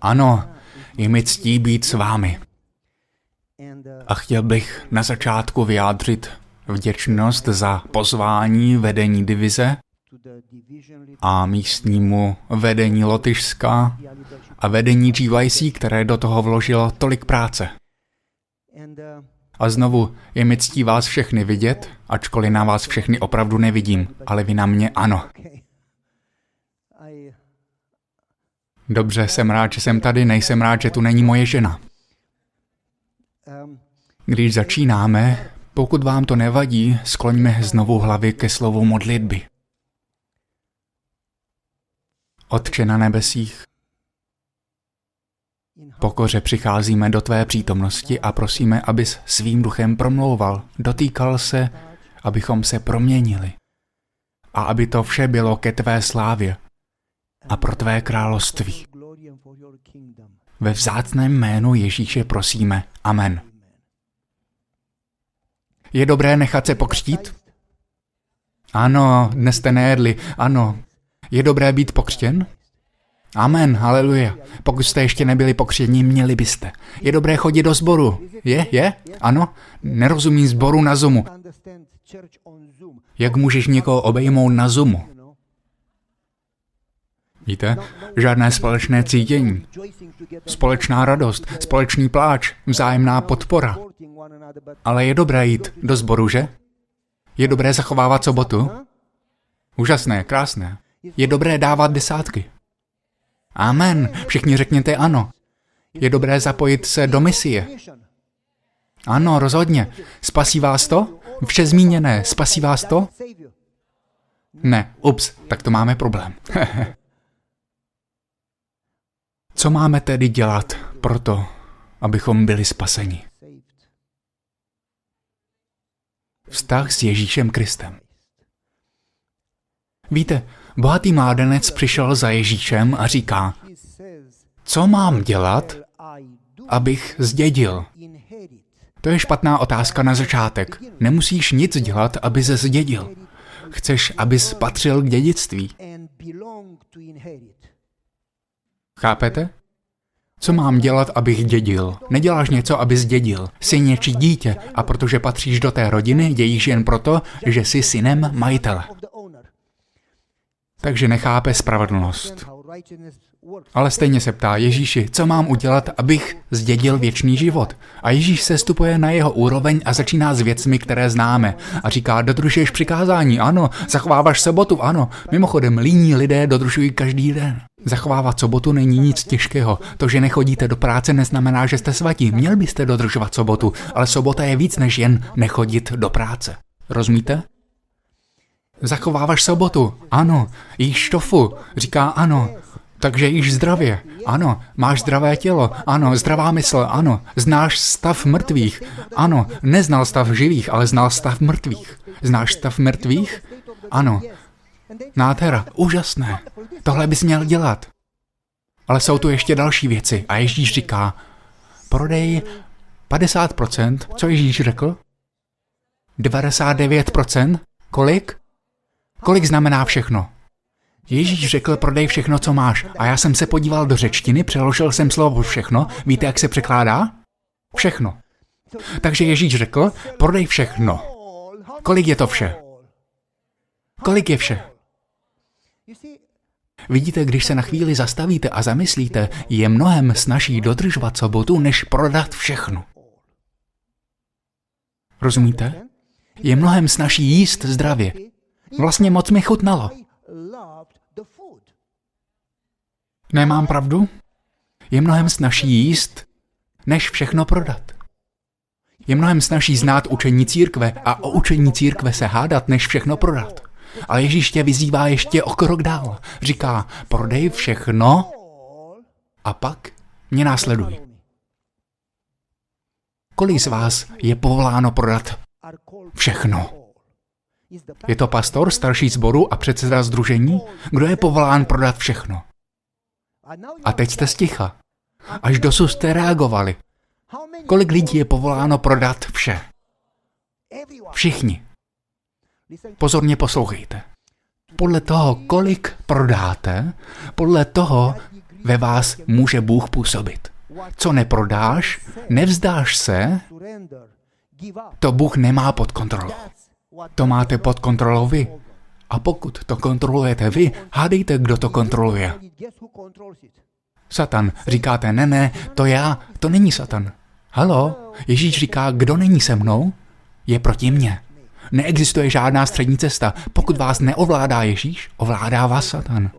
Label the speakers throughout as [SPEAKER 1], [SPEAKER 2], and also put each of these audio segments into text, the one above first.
[SPEAKER 1] Ano, je mi ctí být s vámi. A chtěl bych na začátku vyjádřit vděčnost za pozvání vedení divize a místnímu vedení Lotyšska a vedení GYC, které do toho vložilo tolik práce. A znovu, je mi ctí vás všechny vidět, ačkoliv na vás všechny opravdu nevidím, ale vy na mě ano. Dobře, jsem rád, že jsem tady, nejsem rád, že tu není moje žena. Když začínáme, pokud vám to nevadí, skloňme znovu hlavy ke slovu modlitby. Otče na nebesích, pokoře přicházíme do tvé přítomnosti a prosíme, abys svým duchem promlouval, dotýkal se, abychom se proměnili. A aby to vše bylo ke tvé slávě a pro tvé království. Ve vzácném jménu Ježíše prosíme. Amen. Je dobré nechat se pokřtít? Ano, dnes jste nejedli. Ano. Je dobré být pokřtěn? Amen, haleluja. Pokud jste ještě nebyli pokřtěni, měli byste. Je dobré chodit do sboru. Je, je? Ano? Nerozumím sboru na Zoomu. Jak můžeš někoho obejmout na Zoomu? Víte? Žádné společné cítění. Společná radost, společný pláč, vzájemná podpora. Ale je dobré jít do sboru, že? Je dobré zachovávat sobotu? Úžasné, krásné. Je dobré dávat desátky. Amen. Všichni řekněte ano. Je dobré zapojit se do misie. Ano, rozhodně. Spasí vás to? Vše zmíněné, spasí vás to? Ne, ups, tak to máme problém. Co máme tedy dělat proto, abychom byli spaseni? Vztah s Ježíšem Kristem. Víte, bohatý mládenec přišel za Ježíšem a říká, co mám dělat, abych zdědil? To je špatná otázka na začátek. Nemusíš nic dělat, aby se zdědil. Chceš, abys patřil k dědictví. Chápete? Co mám dělat, abych dědil? Neděláš něco, aby zdědil. Jsi něčí dítě a protože patříš do té rodiny, dějíš jen proto, že jsi synem majitele. Takže nechápe spravedlnost. Ale stejně se ptá Ježíši, co mám udělat, abych zdědil věčný život. A Ježíš se stupuje na jeho úroveň a začíná s věcmi, které známe. A říká, dodržuješ přikázání, ano, zachováváš sobotu, ano. Mimochodem, líní lidé dodržují každý den. Zachovávat sobotu není nic těžkého. To, že nechodíte do práce, neznamená, že jste svatí. Měl byste dodržovat sobotu, ale sobota je víc než jen nechodit do práce. Rozumíte? Zachováváš sobotu? Ano. Jíš tofu? Říká ano. Takže jíš zdravě. Ano. Máš zdravé tělo? Ano. Zdravá mysl? Ano. Znáš stav mrtvých? Ano. Neznal stav živých, ale znal stav mrtvých. Znáš stav mrtvých? Ano. Nádhera. Úžasné. Tohle bys měl dělat. Ale jsou tu ještě další věci. A Ježíš říká, prodej 50%. Co Ježíš řekl? 99%? Kolik? Kolik znamená všechno? Ježíš řekl, prodej všechno, co máš. A já jsem se podíval do řečtiny, přeložil jsem slovo všechno. Víte, jak se překládá? Všechno. Takže Ježíš řekl, prodej všechno. Kolik je to vše? Kolik je vše? Vidíte, když se na chvíli zastavíte a zamyslíte, je mnohem snaží dodržovat sobotu, než prodat všechno. Rozumíte? Je mnohem snaží jíst zdravě, Vlastně moc mi chutnalo. Nemám pravdu? Je mnohem snažší jíst, než všechno prodat. Je mnohem snažší znát učení církve a o učení církve se hádat, než všechno prodat. Ale Ježíš tě vyzývá ještě o krok dál. Říká, prodej všechno a pak mě následuj. Kolik z vás je povoláno prodat všechno? Je to pastor, starší zboru a předseda združení? Kdo je povolán prodat všechno? A teď jste sticha. Až dosud jste reagovali. Kolik lidí je povoláno prodat vše? Všichni. Pozorně poslouchejte. Podle toho, kolik prodáte, podle toho, ve vás může Bůh působit. Co neprodáš, nevzdáš se, to Bůh nemá pod kontrolou. To máte pod kontrolou vy. A pokud to kontrolujete vy, hádejte, kdo to kontroluje. Satan. Říkáte, ne, ne, to já, to není Satan. Halo, Ježíš říká, kdo není se mnou, je proti mně. Neexistuje žádná střední cesta. Pokud vás neovládá Ježíš, ovládá vás Satan.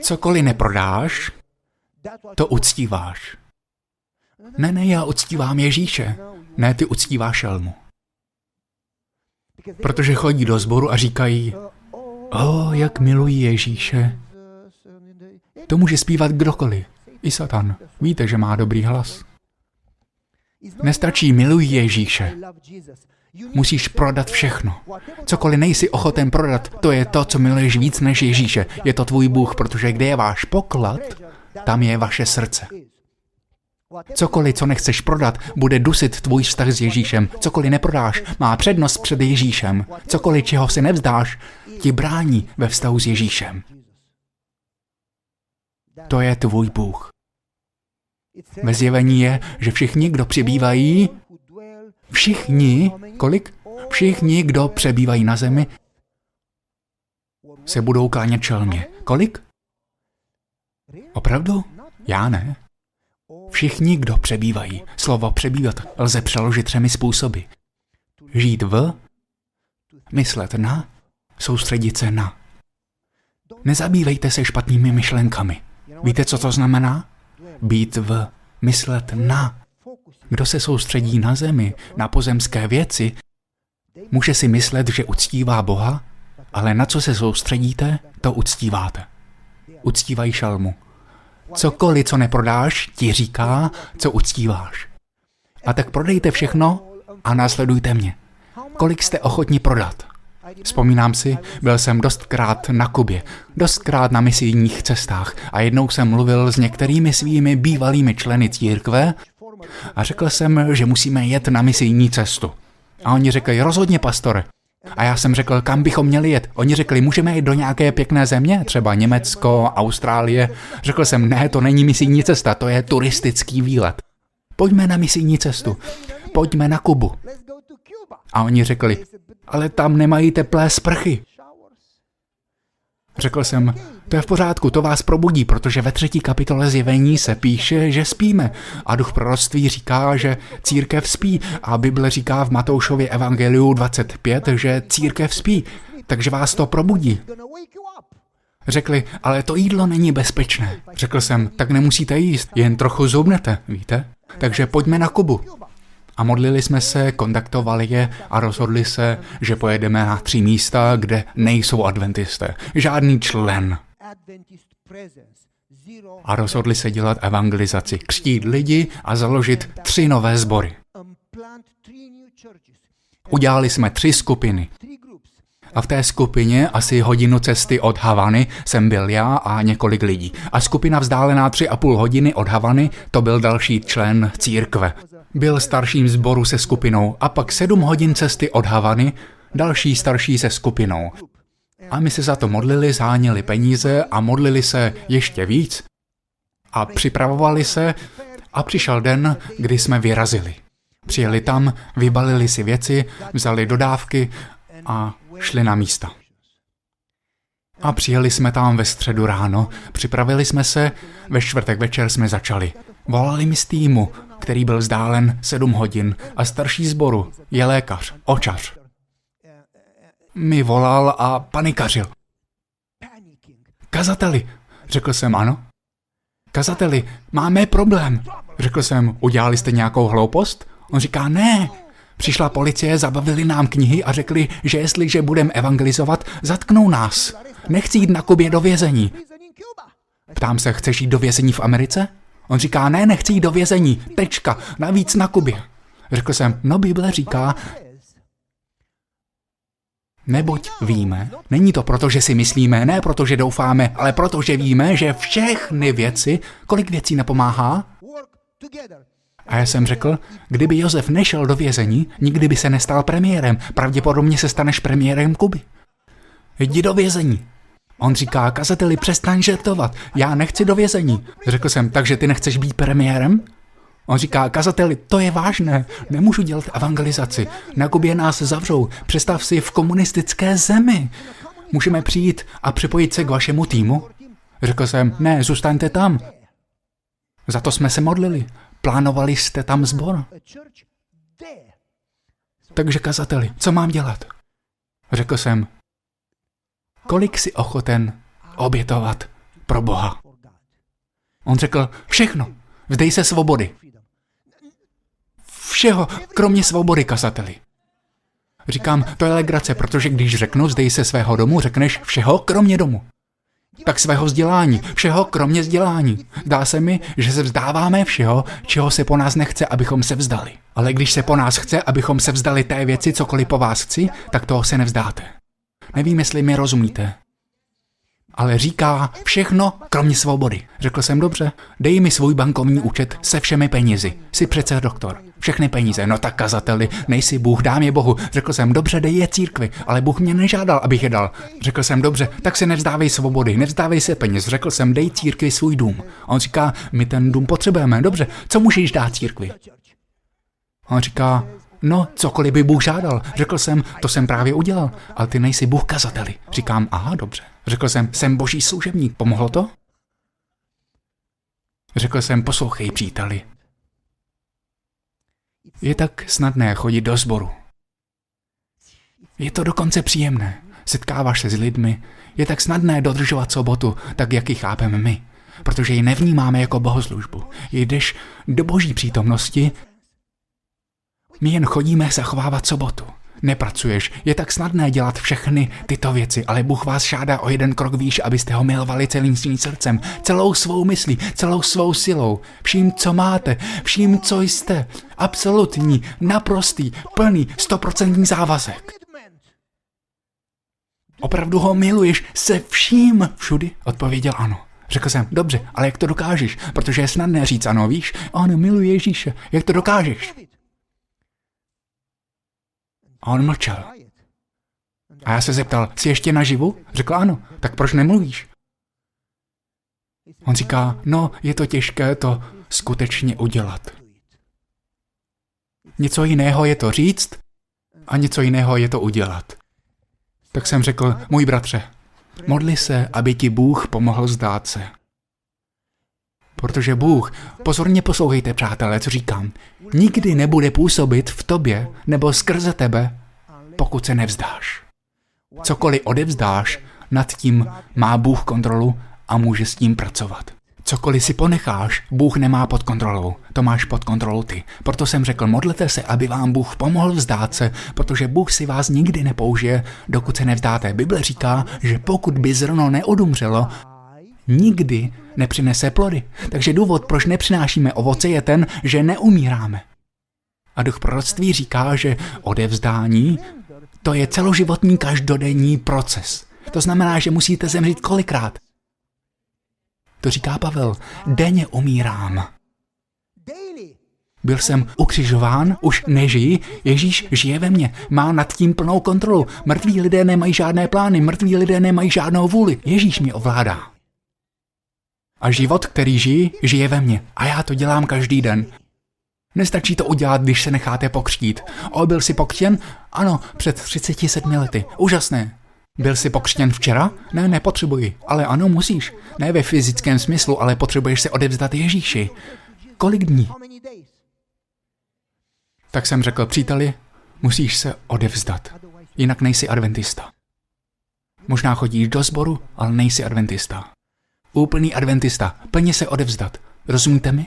[SPEAKER 1] Cokoliv neprodáš, to uctíváš. Ne, ne, já uctívám Ježíše. Ne, ty uctíváš šelmu. Protože chodí do sboru a říkají, o, jak milují Ježíše. To může zpívat kdokoliv. I Satan. Víte, že má dobrý hlas. Nestačí milují Ježíše. Musíš prodat všechno. Cokoliv nejsi ochoten prodat, to je to, co miluješ víc než Ježíše. Je to tvůj Bůh, protože kde je váš poklad, tam je vaše srdce. Cokoliv, co nechceš prodat, bude dusit tvůj vztah s Ježíšem. Cokoliv neprodáš, má přednost před Ježíšem. Cokoliv, čeho si nevzdáš, ti brání ve vztahu s Ježíšem. To je tvůj Bůh. Ve zjevení je, že všichni, kdo přibývají, všichni, kolik? Všichni, kdo přebývají na zemi, se budou klánět čelmě. Kolik? Opravdu? Já ne. Všichni, kdo přebývají. Slovo přebývat lze přeložit třemi způsoby. Žít v, myslet na, soustředit se na. Nezabývejte se špatnými myšlenkami. Víte, co to znamená? Být v, myslet na. Kdo se soustředí na zemi, na pozemské věci, může si myslet, že uctívá Boha, ale na co se soustředíte, to uctíváte. Uctívají šalmu. Cokoliv, co neprodáš, ti říká, co uctíváš. A tak prodejte všechno a následujte mě. Kolik jste ochotni prodat? Vzpomínám si, byl jsem dostkrát na Kubě, dostkrát na misijních cestách a jednou jsem mluvil s některými svými bývalými členy církve a řekl jsem, že musíme jet na misijní cestu. A oni řekli, rozhodně pastore, a já jsem řekl, kam bychom měli jet. Oni řekli, můžeme jít do nějaké pěkné země, třeba Německo, Austrálie. Řekl jsem, ne, to není misijní cesta, to je turistický výlet. Pojďme na misijní cestu. Pojďme na Kubu. A oni řekli, ale tam nemají teplé sprchy. Řekl jsem, to je v pořádku, to vás probudí, protože ve třetí kapitole zjevení se píše, že spíme. A duch proroctví říká, že církev spí. A Bible říká v Matoušově evangeliu 25, že církev spí. Takže vás to probudí. Řekli, ale to jídlo není bezpečné. Řekl jsem, tak nemusíte jíst, jen trochu zubnete, víte? Takže pojďme na Kubu. A modlili jsme se, kontaktovali je a rozhodli se, že pojedeme na tři místa, kde nejsou adventisté. Žádný člen. A rozhodli se dělat evangelizaci, křtít lidi a založit tři nové sbory. Udělali jsme tři skupiny. A v té skupině, asi hodinu cesty od Havany, jsem byl já a několik lidí. A skupina vzdálená tři a půl hodiny od Havany, to byl další člen církve. Byl starším sboru se skupinou a pak sedm hodin cesty od Havany, další starší se skupinou. A my se za to modlili, záněli peníze a modlili se ještě víc a připravovali se a přišel den, kdy jsme vyrazili. Přijeli tam, vybalili si věci, vzali dodávky a šli na místa. A přijeli jsme tam ve středu ráno, připravili jsme se, ve čtvrtek večer jsme začali. Volali mi z týmu, který byl vzdálen sedm hodin a starší zboru je lékař, očař. Mi volal a panikařil. Kazateli, řekl jsem ano. Kazateli, máme problém. Řekl jsem, udělali jste nějakou hloupost? On říká, ne, Přišla policie, zabavili nám knihy a řekli, že jestliže budeme evangelizovat, zatknou nás. Nechci jít na Kubě do vězení. Ptám se, chceš jít do vězení v Americe? On říká, ne, nechci jít do vězení. Tečka, navíc na Kubě. Řekl jsem, no Bible říká, Neboť víme, není to proto, že si myslíme, ne proto, že doufáme, ale proto, že víme, že všechny věci, kolik věcí napomáhá? A já jsem řekl, kdyby Josef nešel do vězení, nikdy by se nestal premiérem. Pravděpodobně se staneš premiérem Kuby. Jdi do vězení. On říká, kazateli, přestaň žertovat, já nechci do vězení. Řekl jsem, takže ty nechceš být premiérem? On říká, kazateli, to je vážné, nemůžu dělat evangelizaci, na Kubě nás zavřou, představ si v komunistické zemi. Můžeme přijít a připojit se k vašemu týmu? Řekl jsem, ne, zůstaňte tam. Za to jsme se modlili. Plánovali jste tam zbor. Takže kazateli, co mám dělat? Řekl jsem, kolik si ochoten obětovat pro Boha? On řekl, všechno, vzdej se svobody. Všeho, kromě svobody, kazateli. Říkám, to je legrace, protože když řeknu vzdej se svého domu, řekneš všeho, kromě domu. Tak svého vzdělání, všeho kromě vzdělání. Dá se mi, že se vzdáváme všeho, čeho se po nás nechce, abychom se vzdali. Ale když se po nás chce, abychom se vzdali té věci, cokoliv po vás chci, tak toho se nevzdáte. Nevím, jestli mi rozumíte. Ale říká všechno, kromě svobody. Řekl jsem dobře, dej mi svůj bankovní účet se všemi penězi. Jsi přece doktor. Všechny peníze. No tak kazateli, nejsi Bůh, dám je Bohu. Řekl jsem, dobře, dej je církvi, ale Bůh mě nežádal, abych je dal. Řekl jsem, dobře, tak se nevzdávej svobody, nevzdávej se peněz. Řekl jsem, dej církvi svůj dům. On říká, my ten dům potřebujeme. Dobře, co můžeš dát církvi? On říká, No, cokoliv by Bůh žádal. Řekl jsem, to jsem právě udělal, ale ty nejsi Bůh kazateli. Říkám, aha, dobře. Řekl jsem, jsem boží služebník. Pomohlo to? Řekl jsem, poslouchej, příteli. Je tak snadné chodit do sboru. Je to dokonce příjemné. Setkáváš se s lidmi. Je tak snadné dodržovat sobotu, tak jak ji chápeme my. Protože ji nevnímáme jako bohoslužbu. Jdeš do boží přítomnosti my jen chodíme zachovávat sobotu. Nepracuješ, je tak snadné dělat všechny tyto věci, ale Bůh vás žádá o jeden krok výš, abyste ho milovali celým svým srdcem, celou svou myslí, celou svou silou, vším, co máte, vším, co jste. Absolutní, naprostý, plný, stoprocentní závazek. Opravdu ho miluješ se vším všudy? Odpověděl ano. Řekl jsem, dobře, ale jak to dokážeš? Protože je snadné říct ano, víš? Ano, miluji Ježíše. Jak to dokážeš? A on mlčel. A já se zeptal, jsi ještě naživu? Řekl ano. Tak proč nemluvíš? On říká, no, je to těžké to skutečně udělat. Něco jiného je to říct a něco jiného je to udělat. Tak jsem řekl, můj bratře, modli se, aby ti Bůh pomohl zdát se. Protože Bůh, pozorně poslouchejte, přátelé, co říkám, nikdy nebude působit v tobě nebo skrze tebe, pokud se nevzdáš. Cokoliv odevzdáš, nad tím má Bůh kontrolu a může s tím pracovat. Cokoliv si ponecháš, Bůh nemá pod kontrolou. To máš pod kontrolou ty. Proto jsem řekl, modlete se, aby vám Bůh pomohl vzdát se, protože Bůh si vás nikdy nepoužije, dokud se nevzdáte. Bible říká, že pokud by zrno neodumřelo, nikdy nepřinese plody. Takže důvod, proč nepřinášíme ovoce, je ten, že neumíráme. A duch proroctví říká, že odevzdání to je celoživotní každodenní proces. To znamená, že musíte zemřít kolikrát. To říká Pavel. Denně umírám. Byl jsem ukřižován, už nežijí, Ježíš žije ve mně, má nad tím plnou kontrolu. Mrtví lidé nemají žádné plány, mrtví lidé nemají žádnou vůli. Ježíš mě ovládá. A život, který žijí, žije ve mně. A já to dělám každý den. Nestačí to udělat, když se necháte pokřtít. O, byl jsi pokřtěn? Ano, před 37 lety. Úžasné. Byl jsi pokřtěn včera? Ne, nepotřebuji. Ale ano, musíš. Ne ve fyzickém smyslu, ale potřebuješ se odevzdat Ježíši. Kolik dní? Tak jsem řekl, příteli, musíš se odevzdat. Jinak nejsi adventista. Možná chodíš do sboru, ale nejsi adventista. Úplný adventista, plně se odevzdat. Rozumíte mi?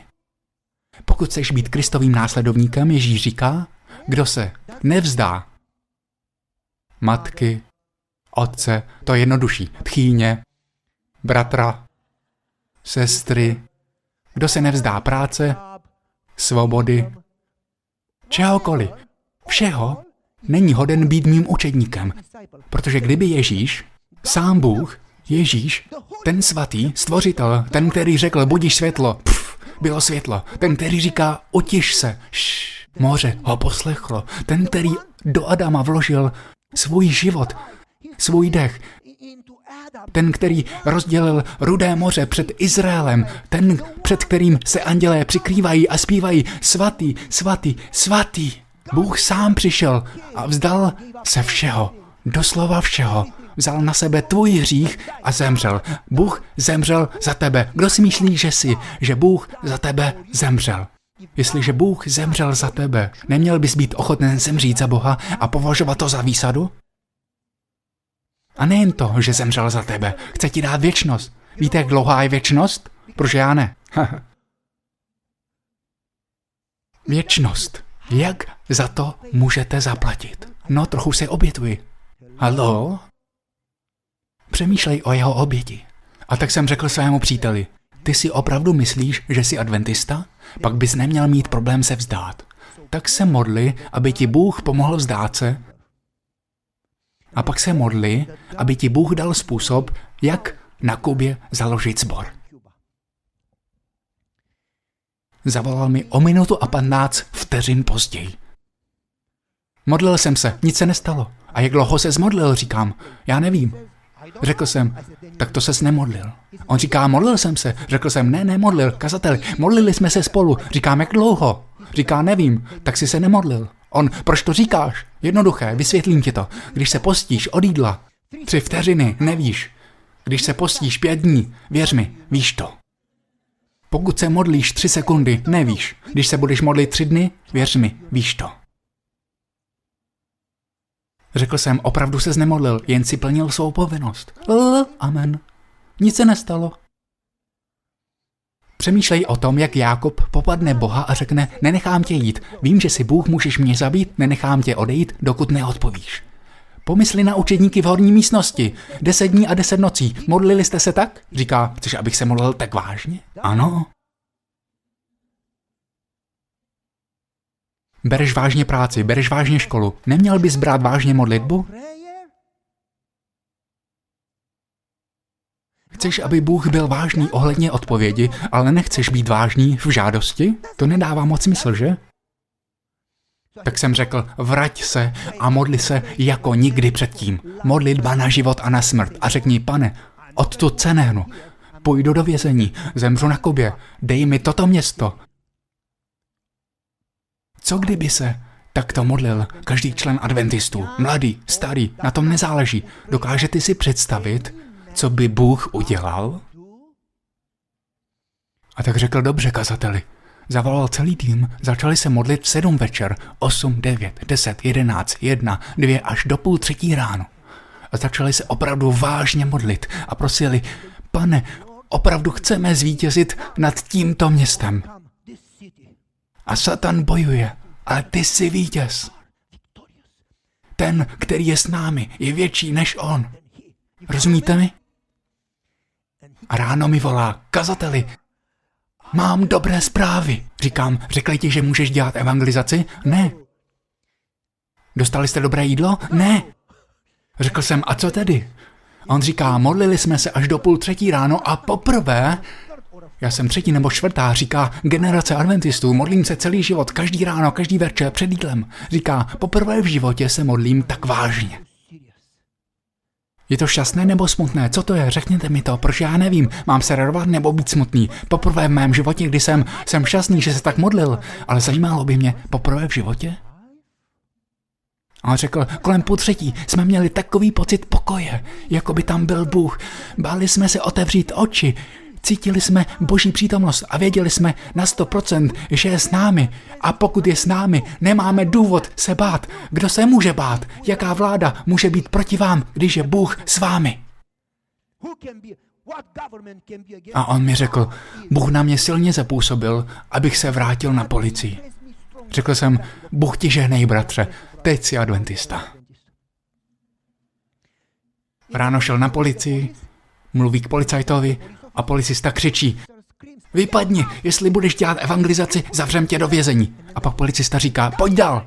[SPEAKER 1] Pokud chceš být Kristovým následovníkem, Ježíš říká, kdo se nevzdá matky, otce, to je jednodušší, tchýně, bratra, sestry, kdo se nevzdá práce, svobody, čehokoliv, všeho, není hoden být mým učedníkem. Protože kdyby Ježíš, sám Bůh, Ježíš, ten svatý, stvořitel, ten, který řekl, budíš světlo, pff, bylo světlo. Ten, který říká, otiš se, Šš, moře ho poslechlo. Ten, který do Adama vložil svůj život, svůj dech, Ten, který rozdělil rudé moře před Izraelem, ten, před kterým se andělé přikrývají a zpívají svatý, svatý, svatý. Bůh sám přišel a vzdal se všeho, doslova všeho. Vzal na sebe tvůj hřích a zemřel. Bůh zemřel za tebe. Kdo si myslí, že jsi, že Bůh za tebe zemřel? Jestliže Bůh zemřel za tebe, neměl bys být ochoten zemřít za Boha a považovat to za výsadu? A nejen to, že zemřel za tebe, chce ti dát věčnost. Víte, jak dlouhá je věčnost? Proč já ne? věčnost. Jak za to můžete zaplatit? No, trochu se obětuji. Halo? Přemýšlej o jeho oběti. A tak jsem řekl svému příteli, ty si opravdu myslíš, že jsi adventista? Pak bys neměl mít problém se vzdát. Tak se modli, aby ti Bůh pomohl vzdát se. A pak se modli, aby ti Bůh dal způsob, jak na Kubě založit sbor. Zavolal mi o minutu a 15 vteřin později. Modlil jsem se, nic se nestalo. A jak dlouho se zmodlil, říkám, já nevím. Řekl jsem, tak to ses nemodlil. On říká, modlil jsem se. Řekl jsem, ne, nemodlil, kazateli, modlili jsme se spolu. Říkám, jak dlouho? Říká, nevím, tak si se nemodlil. On, proč to říkáš? Jednoduché, vysvětlím ti to. Když se postíš od jídla, tři vteřiny, nevíš. Když se postíš pět dní, věř mi, víš to. Pokud se modlíš tři sekundy, nevíš. Když se budeš modlit tři dny, věř mi, víš to. Řekl jsem, opravdu se znemodlil, jen si plnil svou povinnost. L, amen. Nic se nestalo. Přemýšlej o tom, jak Jákob popadne Boha a řekne, nenechám tě jít, vím, že si Bůh můžeš mě zabít, nenechám tě odejít, dokud neodpovíš. Pomysli na učedníky v horní místnosti. Deset dní a deset nocí. Modlili jste se tak? Říká, chceš, abych se modlil tak vážně? Ano. Bereš vážně práci, bereš vážně školu. Neměl bys brát vážně modlitbu? Chceš, aby Bůh byl vážný ohledně odpovědi, ale nechceš být vážný v žádosti? To nedává moc smysl, že? Tak jsem řekl, vrať se a modli se jako nikdy předtím. Modlitba na život a na smrt. A řekni, pane, odtud se nehnu. Půjdu do vězení, zemřu na Kubě, dej mi toto město. Co kdyby se takto modlil každý člen adventistů, mladý, starý, na tom nezáleží. Dokážete si představit, co by Bůh udělal? A tak řekl dobře kazateli. Zavolal celý tým, začali se modlit v sedm večer, osm, devět, deset, jedenáct, jedna, dvě až do půl třetí ráno. A začali se opravdu vážně modlit a prosili, pane, opravdu chceme zvítězit nad tímto městem. A Satan bojuje, ale ty jsi vítěz. Ten, který je s námi, je větší než on. Rozumíte mi? A ráno mi volá, kazateli, mám dobré zprávy. Říkám, řekli ti, že můžeš dělat evangelizaci? Ne. Dostali jste dobré jídlo? Ne. Řekl jsem, a co tedy? On říká, modlili jsme se až do půl třetí ráno a poprvé já jsem třetí nebo čtvrtá, říká generace adventistů, modlím se celý život, každý ráno, každý večer před jídlem. Říká, poprvé v životě se modlím tak vážně. Je to šťastné nebo smutné? Co to je? Řekněte mi to, proč já nevím. Mám se radovat nebo být smutný? Poprvé v mém životě, kdy jsem, jsem šťastný, že se tak modlil, ale zajímalo by mě, poprvé v životě? A řekl, kolem půl třetí jsme měli takový pocit pokoje, jako by tam byl Bůh. Báli jsme se otevřít oči, Cítili jsme boží přítomnost a věděli jsme na 100%, že je s námi. A pokud je s námi, nemáme důvod se bát. Kdo se může bát? Jaká vláda může být proti vám, když je Bůh s vámi? A on mi řekl, Bůh na mě silně zapůsobil, abych se vrátil na policii. Řekl jsem, Bůh ti žehnej, bratře, teď jsi adventista. Ráno šel na policii, mluví k policajtovi a policista křičí, vypadni, jestli budeš dělat evangelizaci, zavřem tě do vězení. A pak policista říká, pojď dál.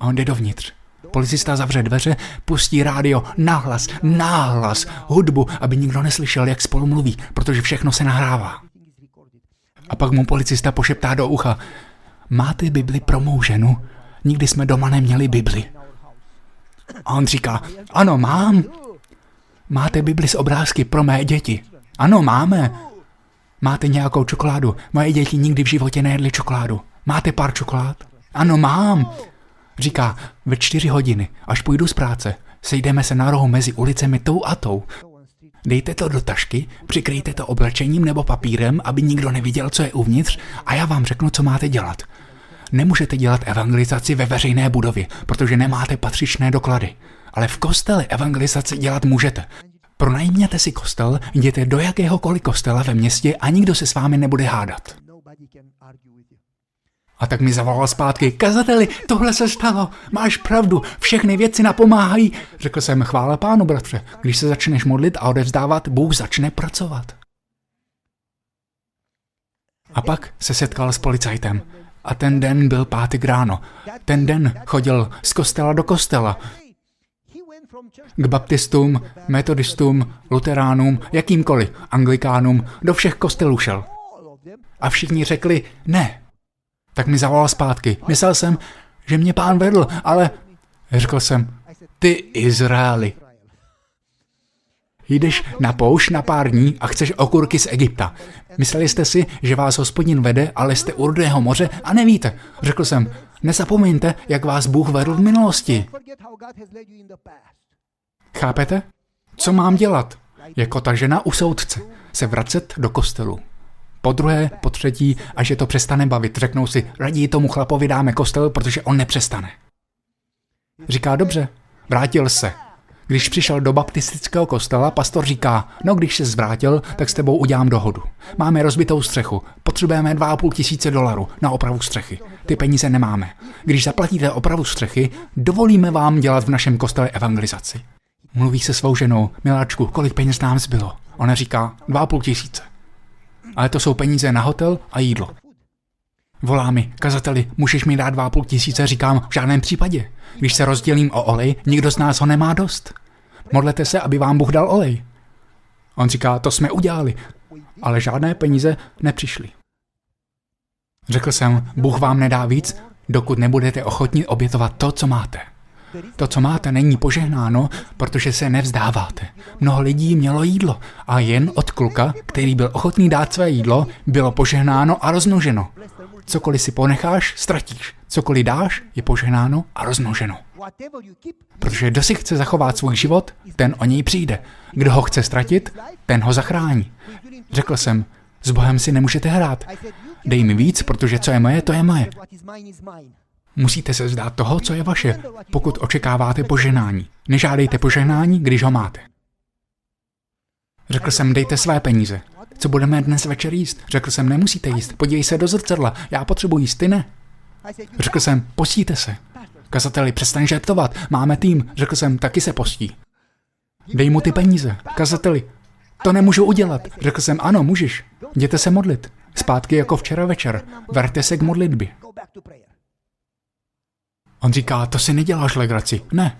[SPEAKER 1] A on jde dovnitř. Policista zavře dveře, pustí rádio, nahlas, náhlas, hudbu, aby nikdo neslyšel, jak spolu mluví, protože všechno se nahrává. A pak mu policista pošeptá do ucha, máte Bibli pro mou ženu? Nikdy jsme doma neměli Bibli. A on říká, ano, mám. máte Bibli s obrázky pro mé děti? Ano, máme. Máte nějakou čokoládu? Moje děti nikdy v životě nejedly čokoládu. Máte pár čokolád? Ano, mám. Říká, ve čtyři hodiny, až půjdu z práce, sejdeme se na rohu mezi ulicemi tou a tou. Dejte to do tašky, přikryjte to oblečením nebo papírem, aby nikdo neviděl, co je uvnitř a já vám řeknu, co máte dělat. Nemůžete dělat evangelizaci ve veřejné budově, protože nemáte patřičné doklady. Ale v kostele evangelizaci dělat můžete. Pronajměte si kostel, jděte do jakéhokoliv kostela ve městě a nikdo se s vámi nebude hádat. A tak mi zavolal zpátky, kazateli, tohle se stalo, máš pravdu, všechny věci napomáhají. Řekl jsem, chvála pánu, bratře, když se začneš modlit a odevzdávat, Bůh začne pracovat. A pak se setkal s policajtem. A ten den byl pátek ráno. Ten den chodil z kostela do kostela. K baptistům, metodistům, luteránům, jakýmkoliv, anglikánům, do všech kostelů šel. A všichni řekli ne. Tak mi zavolal zpátky. Myslel jsem, že mě pán vedl, ale řekl jsem, ty Izraeli, Jdeš na pouš na pár dní a chceš okurky z Egypta. Mysleli jste si, že vás hospodin vede, ale jste u Rudého moře a nevíte. Řekl jsem, nezapomeňte, jak vás Bůh vedl v minulosti. Chápete? Co mám dělat? Jako ta žena u soudce. Se vracet do kostelu. Po druhé, po třetí, až je to přestane bavit, řeknou si, raději tomu chlapovi dáme kostel, protože on nepřestane. Říká, dobře, vrátil se. Když přišel do baptistického kostela, pastor říká, no když se zvrátil, tak s tebou udělám dohodu. Máme rozbitou střechu, potřebujeme 2,5 tisíce dolarů na opravu střechy. Ty peníze nemáme. Když zaplatíte opravu střechy, dovolíme vám dělat v našem kostele evangelizaci. Mluví se svou ženou, miláčku, kolik peněz nám zbylo? Ona říká, 2,5 tisíce. Ale to jsou peníze na hotel a jídlo. Volá mi, kazateli, můžeš mi dát 2,5 tisíce? Říkám, v žádném případě. Když se rozdělím o olej, nikdo z nás ho nemá dost. Modlete se, aby vám Bůh dal olej. On říká, to jsme udělali, ale žádné peníze nepřišly. Řekl jsem, Bůh vám nedá víc, dokud nebudete ochotni obětovat to, co máte. To, co máte, není požehnáno, protože se nevzdáváte. Mnoho lidí mělo jídlo a jen od kluka, který byl ochotný dát své jídlo, bylo požehnáno a rozmnoženo. Cokoliv si ponecháš, ztratíš. Cokoliv dáš, je požehnáno a rozmnoženo. Protože kdo si chce zachovat svůj život, ten o něj přijde. Kdo ho chce ztratit, ten ho zachrání. Řekl jsem, s Bohem si nemůžete hrát. Dej mi víc, protože co je moje, to je moje. Musíte se zdát toho, co je vaše, pokud očekáváte poženání. Nežádejte poženání, když ho máte. Řekl jsem, dejte své peníze. Co budeme dnes večer jíst? Řekl jsem, nemusíte jíst, podívej se do zrcadla, já potřebuji jíst, ty ne. Řekl jsem, postíte se. Kazateli, přestaň žertovat, máme tým. Řekl jsem, taky se postí. Dej mu ty peníze. Kazateli, to nemůžu udělat. Řekl jsem, ano, můžeš. Jděte se modlit. Zpátky jako včera večer. Verte se k modlitbě. On říká, to si neděláš legraci. Ne.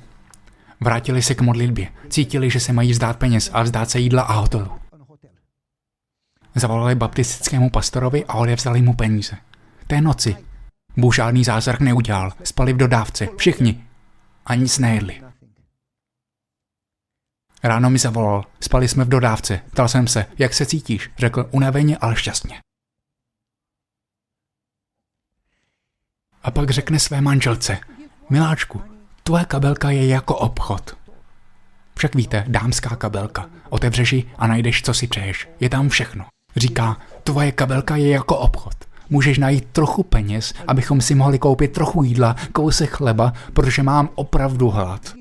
[SPEAKER 1] Vrátili se k modlitbě. Cítili, že se mají vzdát peněz a vzdát se jídla a hotelu. Zavolali baptistickému pastorovi a odevzali mu peníze. Té noci Bůh žádný zázrak neudělal. Spali v dodávce. Všichni. A nic nejedli. Ráno mi zavolal. Spali jsme v dodávce. Ptal jsem se, jak se cítíš? Řekl unaveně, ale šťastně. A pak řekne své manželce. Miláčku, tvoje kabelka je jako obchod. Však víte, dámská kabelka. Otevřeš ji a najdeš, co si přeješ. Je tam všechno. Říká, tvoje kabelka je jako obchod. Můžeš najít trochu peněz, abychom si mohli koupit trochu jídla, kousek chleba, protože mám opravdu hlad.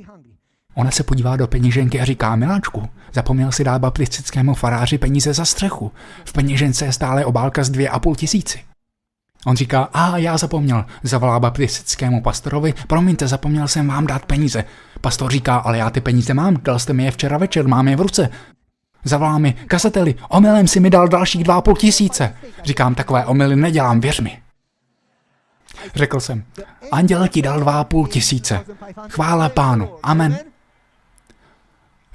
[SPEAKER 1] Ona se podívá do peněženky a říká, miláčku, zapomněl si dát baptistickému faráři peníze za střechu. V peněžence je stále obálka z dvě a půl tisíci. On říká, a já zapomněl, zavolá baptistickému pastorovi, promiňte, zapomněl jsem vám dát peníze. Pastor říká, ale já ty peníze mám, dal jste mi je včera večer, mám je v ruce. Zavolá mi, kasateli, omylem si mi dal dalších dva půl tisíce. Říkám, takové omily nedělám, věř mi. Řekl jsem, anděl ti dal dva půl tisíce. Chvála pánu, amen.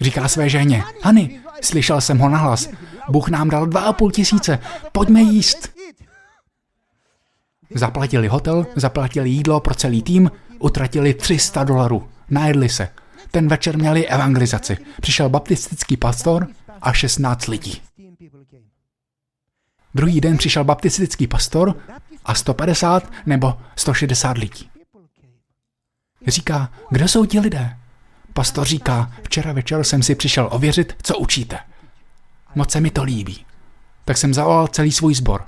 [SPEAKER 1] Říká své ženě, Hany, slyšel jsem ho nahlas, Bůh nám dal dva půl tisíce, pojďme jíst. Zaplatili hotel, zaplatili jídlo pro celý tým, utratili 300 dolarů, najedli se. Ten večer měli evangelizaci. Přišel baptistický pastor a 16 lidí. Druhý den přišel baptistický pastor a 150 nebo 160 lidí. Říká, kdo jsou ti lidé? Pastor říká, včera večer jsem si přišel ověřit, co učíte. Moc se mi to líbí. Tak jsem zavolal celý svůj sbor.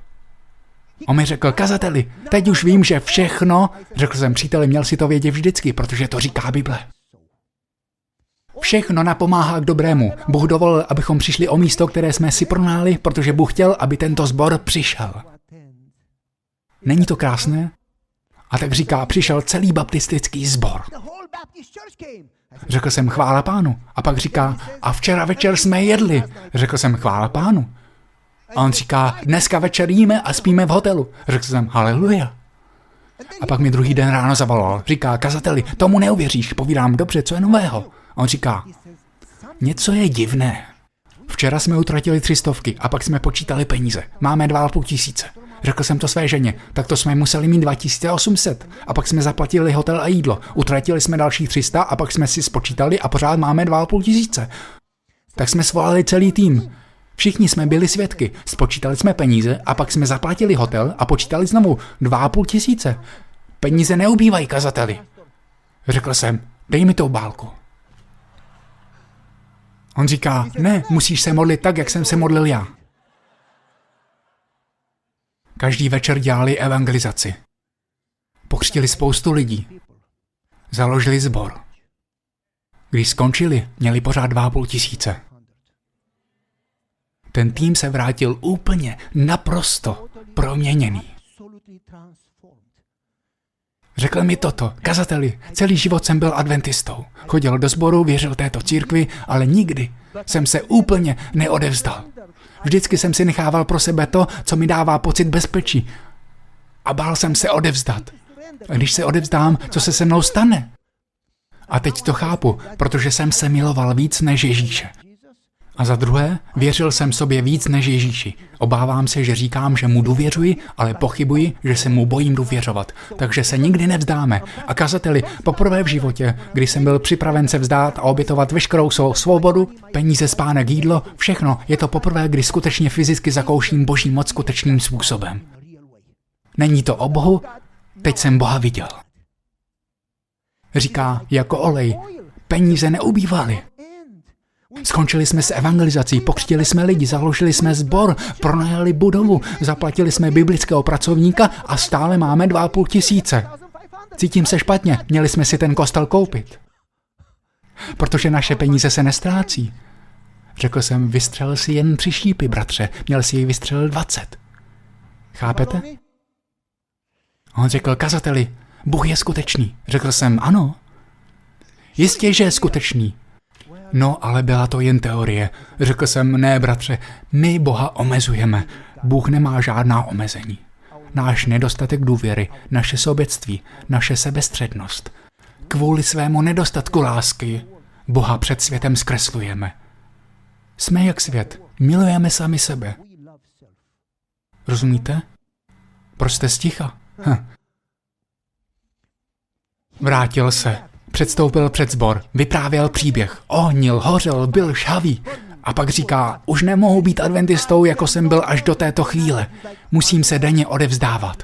[SPEAKER 1] On mi řekl, kazateli, teď už vím, že všechno, řekl jsem příteli, měl si to vědět vždycky, protože to říká Bible. Všechno napomáhá k dobrému. Bůh dovolil, abychom přišli o místo, které jsme si pronáli, protože Bůh chtěl, aby tento sbor přišel. Není to krásné? A tak říká, přišel celý baptistický sbor. Řekl jsem chvála pánu. A pak říká, a včera večer jsme jedli. Řekl jsem chvála pánu. A on říká, dneska večer jíme a spíme v hotelu. Řekl jsem, haleluja. A pak mi druhý den ráno zavolal. Říká, kazateli, tomu neuvěříš. Povídám, dobře, co je nového? A on říká, něco je divné. Včera jsme utratili tři stovky a pak jsme počítali peníze. Máme dva a půl tisíce. Řekl jsem to své ženě, tak to jsme museli mít 2800. A pak jsme zaplatili hotel a jídlo. Utratili jsme další 300 a pak jsme si spočítali a pořád máme 2,5 tisíce. Tak jsme svolali celý tým. Všichni jsme byli svědky. Spočítali jsme peníze a pak jsme zaplatili hotel a počítali znovu 2,5 tisíce. Peníze neubývají kazateli. Řekl jsem, dej mi tou bálku. On říká, ne, musíš se modlit tak, jak jsem se modlil já. Každý večer dělali evangelizaci. Pokřtili spoustu lidí. Založili sbor. Když skončili, měli pořád dva půl tisíce. Ten tým se vrátil úplně, naprosto proměněný. Řekl mi toto, kazateli, celý život jsem byl adventistou. Chodil do sboru, věřil této církvi, ale nikdy jsem se úplně neodevzdal. Vždycky jsem si nechával pro sebe to, co mi dává pocit bezpečí. A bál jsem se odevzdat. A když se odevzdám, co se se mnou stane? A teď to chápu, protože jsem se miloval víc než Ježíše. A za druhé, věřil jsem sobě víc než Ježíši. Obávám se, že říkám, že mu důvěřuji, ale pochybuji, že se mu bojím důvěřovat. Takže se nikdy nevzdáme. A kazateli, poprvé v životě, kdy jsem byl připraven se vzdát a obětovat veškerou svou svobodu, peníze, spánek, jídlo, všechno, je to poprvé, kdy skutečně fyzicky zakouším boží moc skutečným způsobem. Není to o Bohu, teď jsem Boha viděl. Říká, jako olej, peníze neubývaly. Skončili jsme s evangelizací, pokřtili jsme lidi, založili jsme sbor, pronajali budovu, zaplatili jsme biblického pracovníka a stále máme dva půl tisíce. Cítím se špatně, měli jsme si ten kostel koupit. Protože naše peníze se nestrácí. Řekl jsem, vystřelil si jen tři šípy, bratře, měl si jich vystřelit dvacet. Chápete? On řekl, kazateli, Bůh je skutečný. Řekl jsem, ano. Jistě, že je skutečný. No, ale byla to jen teorie. Řekl jsem, ne, bratře, my Boha omezujeme. Bůh nemá žádná omezení. Náš nedostatek důvěry, naše sobectví, naše sebestřednost. Kvůli svému nedostatku lásky Boha před světem zkreslujeme. Jsme jak svět, milujeme sami sebe. Rozumíte? Proč jste sticha? Hm. Vrátil se. Předstoupil před zbor, vyprávěl příběh, ohnil, hořel, byl šavý. A pak říká, už nemohu být adventistou, jako jsem byl až do této chvíle. Musím se denně odevzdávat.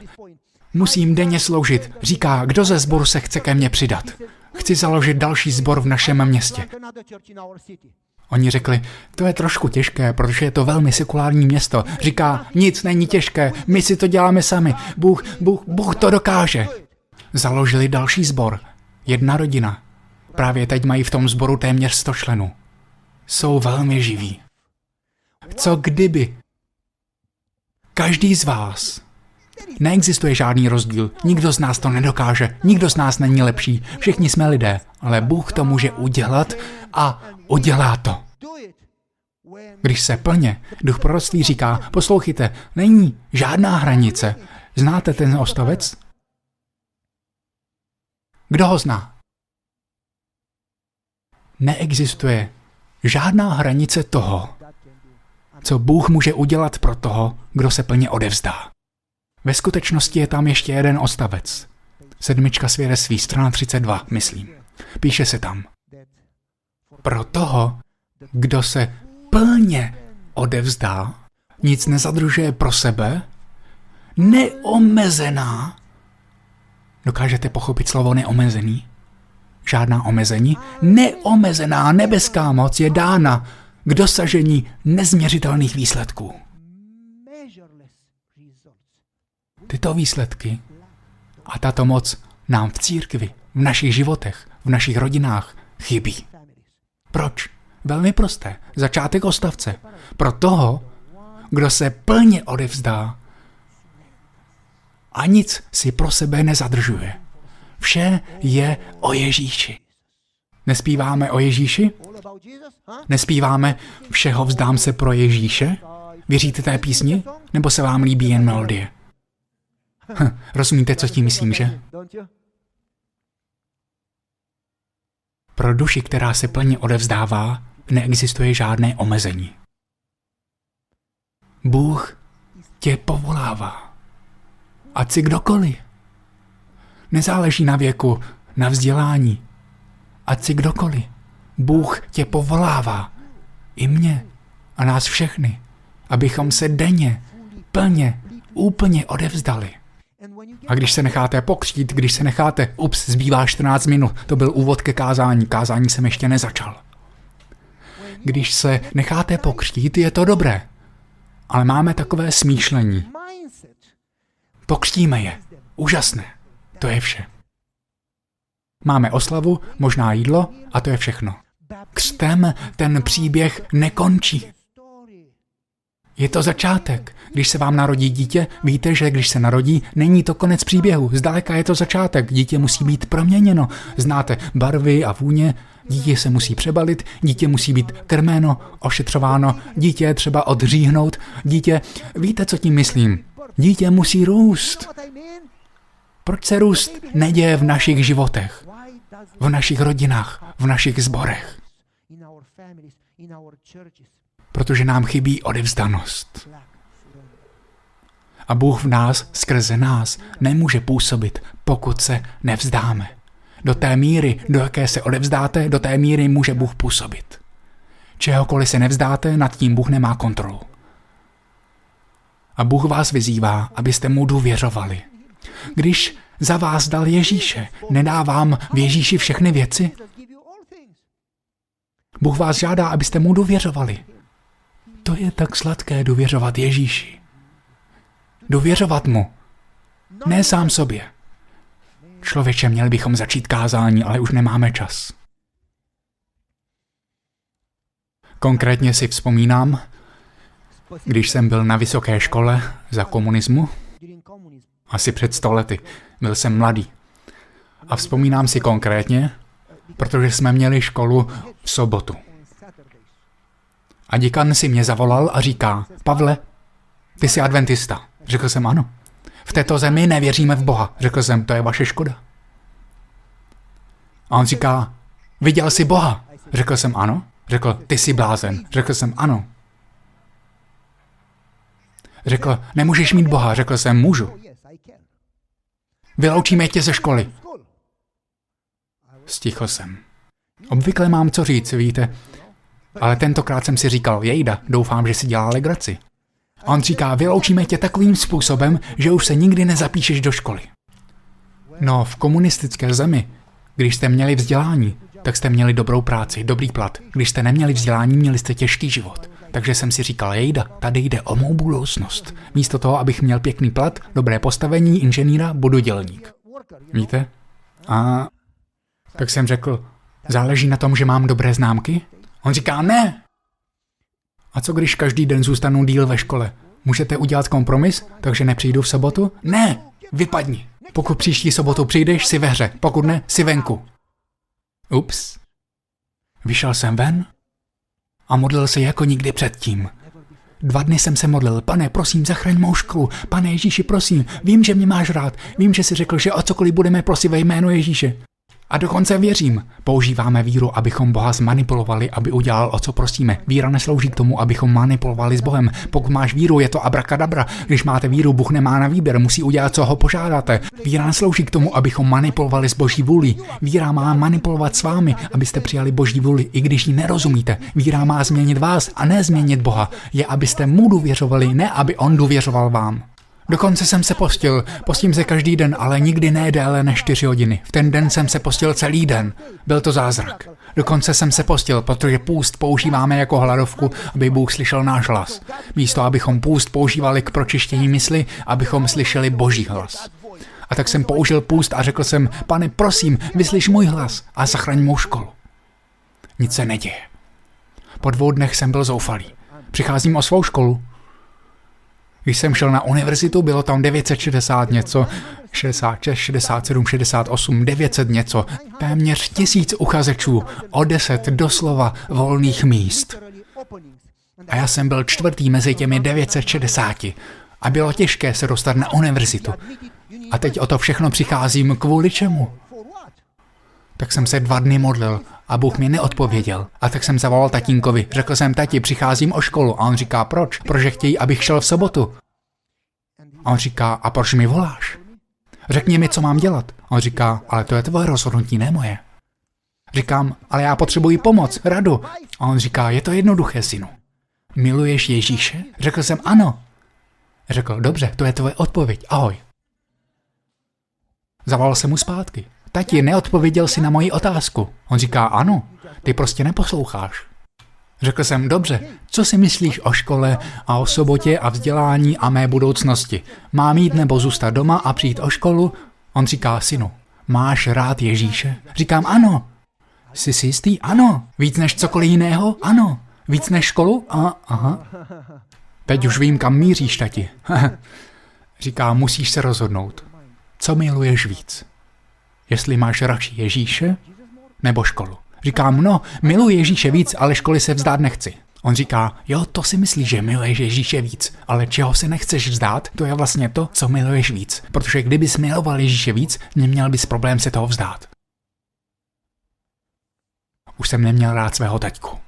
[SPEAKER 1] Musím denně sloužit. Říká, kdo ze sboru se chce ke mně přidat. Chci založit další sbor v našem městě. Oni řekli, to je trošku těžké, protože je to velmi sekulární město. Říká, nic není těžké, my si to děláme sami. Bůh, Bůh, Bůh to dokáže. Založili další sbor Jedna rodina. Právě teď mají v tom sboru téměř 100 členů. Jsou velmi živí. Co kdyby? Každý z vás. Neexistuje žádný rozdíl. Nikdo z nás to nedokáže. Nikdo z nás není lepší. Všichni jsme lidé. Ale Bůh to může udělat a udělá to. Když se plně duch proroctví říká, poslouchejte, není žádná hranice. Znáte ten ostovec? Kdo ho zná? Neexistuje žádná hranice toho, co Bůh může udělat pro toho, kdo se plně odevzdá. Ve skutečnosti je tam ještě jeden ostavec. Sedmička svědectví, strana 32, myslím. Píše se tam. pro toho, kdo se plně odevzdá, nic nezadružuje pro sebe, neomezená. Dokážete pochopit slovo neomezený? Žádná omezení. Neomezená nebeská moc je dána k dosažení nezměřitelných výsledků. Tyto výsledky a tato moc nám v církvi, v našich životech, v našich rodinách chybí. Proč? Velmi prosté. Začátek ostavce. Pro toho, kdo se plně odevzdá a nic si pro sebe nezadržuje. Vše je o Ježíši. Nespíváme o Ježíši? Nespíváme všeho vzdám se pro Ježíše? Věříte té písni? Nebo se vám líbí jen melodie? Hm, rozumíte, co tím myslím, že? Pro duši, která se plně odevzdává, neexistuje žádné omezení. Bůh tě povolává. Ať si kdokoliv. Nezáleží na věku, na vzdělání. Ať si kdokoliv. Bůh tě povolává. I mě a nás všechny. Abychom se denně, plně, úplně odevzdali. A když se necháte pokřít, když se necháte, ups, zbývá 14 minut, to byl úvod ke kázání, kázání jsem ještě nezačal. Když se necháte pokřtít, je to dobré. Ale máme takové smýšlení. Pokřtíme je. Úžasné. To je vše. Máme oslavu, možná jídlo a to je všechno. Křtem ten příběh nekončí. Je to začátek. Když se vám narodí dítě, víte, že když se narodí, není to konec příběhu. Zdaleka je to začátek. Dítě musí být proměněno. Znáte barvy a vůně. Dítě se musí přebalit, dítě musí být krméno, ošetřováno, dítě třeba odříhnout. Dítě, víte, co tím myslím? Dítě musí růst. Proč se růst neděje v našich životech, v našich rodinách, v našich zborech? Protože nám chybí odevzdanost. A Bůh v nás, skrze nás, nemůže působit, pokud se nevzdáme. Do té míry, do jaké se odevzdáte, do té míry může Bůh působit. Čehokoliv se nevzdáte, nad tím Bůh nemá kontrolu. A Bůh vás vyzývá, abyste mu důvěřovali. Když za vás dal Ježíše, nedá vám v Ježíši všechny věci? Bůh vás žádá, abyste mu důvěřovali. To je tak sladké důvěřovat Ježíši. Důvěřovat mu. Ne sám sobě. Člověče, měli bychom začít kázání, ale už nemáme čas. Konkrétně si vzpomínám, když jsem byl na vysoké škole za komunismu, asi před sto lety, byl jsem mladý. A vzpomínám si konkrétně, protože jsme měli školu v sobotu. A děkan si mě zavolal a říká, Pavle, ty jsi adventista. Řekl jsem ano. V této zemi nevěříme v Boha. Řekl jsem, to je vaše škoda. A on říká, viděl jsi Boha? Řekl jsem ano. Řekl, ty jsi blázen. Řekl jsem ano. Řekl, nemůžeš mít Boha. Řekl jsem, můžu. Vyloučíme tě ze školy. Stichl jsem. Obvykle mám co říct, víte, ale tentokrát jsem si říkal, jejda, doufám, že si dělá legraci. A on říká, vyloučíme tě takovým způsobem, že už se nikdy nezapíšeš do školy. No, v komunistické zemi, když jste měli vzdělání, tak jste měli dobrou práci, dobrý plat. Když jste neměli vzdělání, měli jste těžký život. Takže jsem si říkal, jejda, tady jde o mou budoucnost. Místo toho, abych měl pěkný plat, dobré postavení, inženýra, budu dělník. Víte? A tak jsem řekl, záleží na tom, že mám dobré známky? On říká, ne. A co když každý den zůstanu díl ve škole? Můžete udělat kompromis, takže nepřijdu v sobotu? Ne, vypadni. Pokud příští sobotu přijdeš, si ve hře, pokud ne, si venku. Ups. Vyšel jsem ven a modlil se jako nikdy předtím. Dva dny jsem se modlil, pane, prosím, zachraň mou školu, pane Ježíši, prosím, vím, že mě máš rád, vím, že jsi řekl, že o cokoliv budeme prosit ve jménu Ježíše. A dokonce věřím. Používáme víru, abychom Boha zmanipulovali, aby udělal, o co prosíme. Víra neslouží k tomu, abychom manipulovali s Bohem. Pokud máš víru, je to abrakadabra. Když máte víru, Bůh nemá na výběr, musí udělat, co ho požádáte. Víra neslouží k tomu, abychom manipulovali s Boží vůli. Víra má manipulovat s vámi, abyste přijali Boží vůli, i když ji nerozumíte. Víra má změnit vás a ne změnit Boha. Je, abyste mu důvěřovali, ne aby on důvěřoval vám. Dokonce jsem se postil. Postím se každý den, ale nikdy ne déle než 4 hodiny. V ten den jsem se postil celý den. Byl to zázrak. Dokonce jsem se postil, protože půst používáme jako hladovku, aby Bůh slyšel náš hlas. Místo, abychom půst používali k pročištění mysli, abychom slyšeli Boží hlas. A tak jsem použil půst a řekl jsem, pane, prosím, vyslyš můj hlas a zachraň mou školu. Nic se neděje. Po dvou dnech jsem byl zoufalý. Přicházím o svou školu, když jsem šel na univerzitu, bylo tam 960 něco, 66, 67, 68, 900 něco, téměř tisíc uchazečů, o 10 doslova volných míst. A já jsem byl čtvrtý mezi těmi 960 a bylo těžké se dostat na univerzitu. A teď o to všechno přicházím kvůli čemu? Tak jsem se dva dny modlil a Bůh mi neodpověděl. A tak jsem zavolal tatínkovi. Řekl jsem, tati, přicházím o školu. A on říká, proč? Protože chtějí, abych šel v sobotu. A on říká, a proč mi voláš? Řekni mi, co mám dělat. A on říká, ale to je tvoje rozhodnutí, ne moje. Říkám, ale já potřebuji pomoc, radu. A on říká, je to jednoduché, synu. Miluješ Ježíše? Řekl jsem ano. Řekl, dobře, to je tvoje odpověď, ahoj. Zavolal jsem mu zpátky. Tati, neodpověděl si na moji otázku. On říká, ano, ty prostě neposloucháš. Řekl jsem, dobře, co si myslíš o škole a o sobotě a vzdělání a mé budoucnosti? Mám jít nebo zůstat doma a přijít o školu? On říká, synu, máš rád Ježíše? Říkám, ano. Jsi si jistý? Ano. Víc než cokoliv jiného? Ano. Víc než školu? A, aha. Teď už vím, kam míříš, tati. Říká, musíš se rozhodnout. Co miluješ víc? Jestli máš radši Ježíše nebo školu. Říkám, no, miluji Ježíše víc, ale školy se vzdát nechci. On říká, jo, to si myslíš, že miluješ Ježíše víc, ale čeho se nechceš vzdát, to je vlastně to, co miluješ víc. Protože kdybys miloval Ježíše víc, neměl bys problém se toho vzdát. Už jsem neměl rád svého taťku.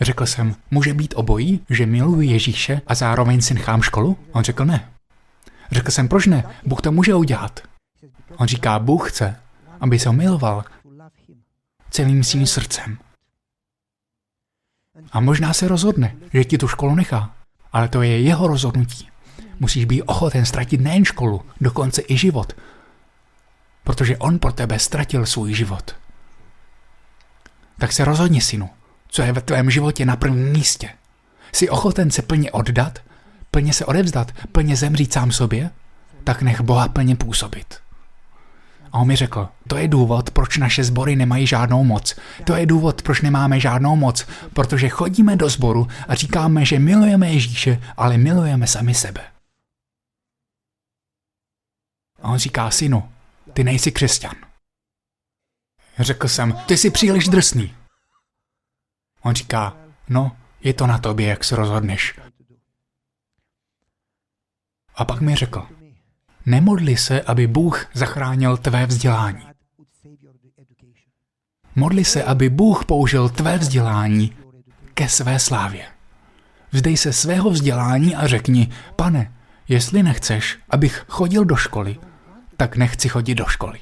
[SPEAKER 1] Řekl jsem, může být obojí, že miluji Ježíše a zároveň si nechám školu? On řekl ne. Řekl jsem, proč ne? Bůh to může udělat. On říká, Bůh chce, aby se ho miloval celým svým srdcem. A možná se rozhodne, že ti tu školu nechá, ale to je jeho rozhodnutí. Musíš být ochoten ztratit nejen školu, dokonce i život, protože on pro tebe ztratil svůj život. Tak se rozhodni, synu, co je ve tvém životě na prvním místě. Jsi ochoten se plně oddat plně se odevzdat, plně zemřít sám sobě, tak nech Boha plně působit. A on mi řekl, to je důvod, proč naše sbory nemají žádnou moc. To je důvod, proč nemáme žádnou moc, protože chodíme do sboru a říkáme, že milujeme Ježíše, ale milujeme sami sebe. A on říká, synu, ty nejsi křesťan. Řekl jsem, ty jsi příliš drsný. On říká, no, je to na tobě, jak se rozhodneš. A pak mi řekl, nemodli se, aby Bůh zachránil tvé vzdělání. Modli se, aby Bůh použil tvé vzdělání ke své slávě. Vzdej se svého vzdělání a řekni, pane, jestli nechceš, abych chodil do školy, tak nechci chodit do školy.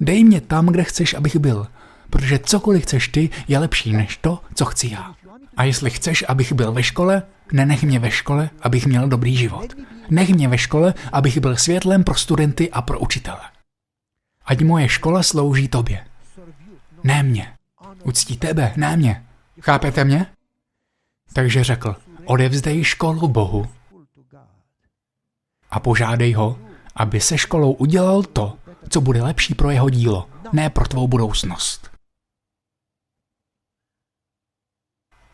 [SPEAKER 1] Dej mě tam, kde chceš, abych byl, protože cokoliv chceš ty, je lepší než to, co chci já. A jestli chceš, abych byl ve škole, nenech mě ve škole, abych měl dobrý život. Nech mě ve škole, abych byl světlem pro studenty a pro učitele. Ať moje škola slouží tobě. Ne mě. Uctí tebe, ne mě. Chápete mě? Takže řekl, odevzdej školu Bohu a požádej ho, aby se školou udělal to, co bude lepší pro jeho dílo, ne pro tvou budoucnost.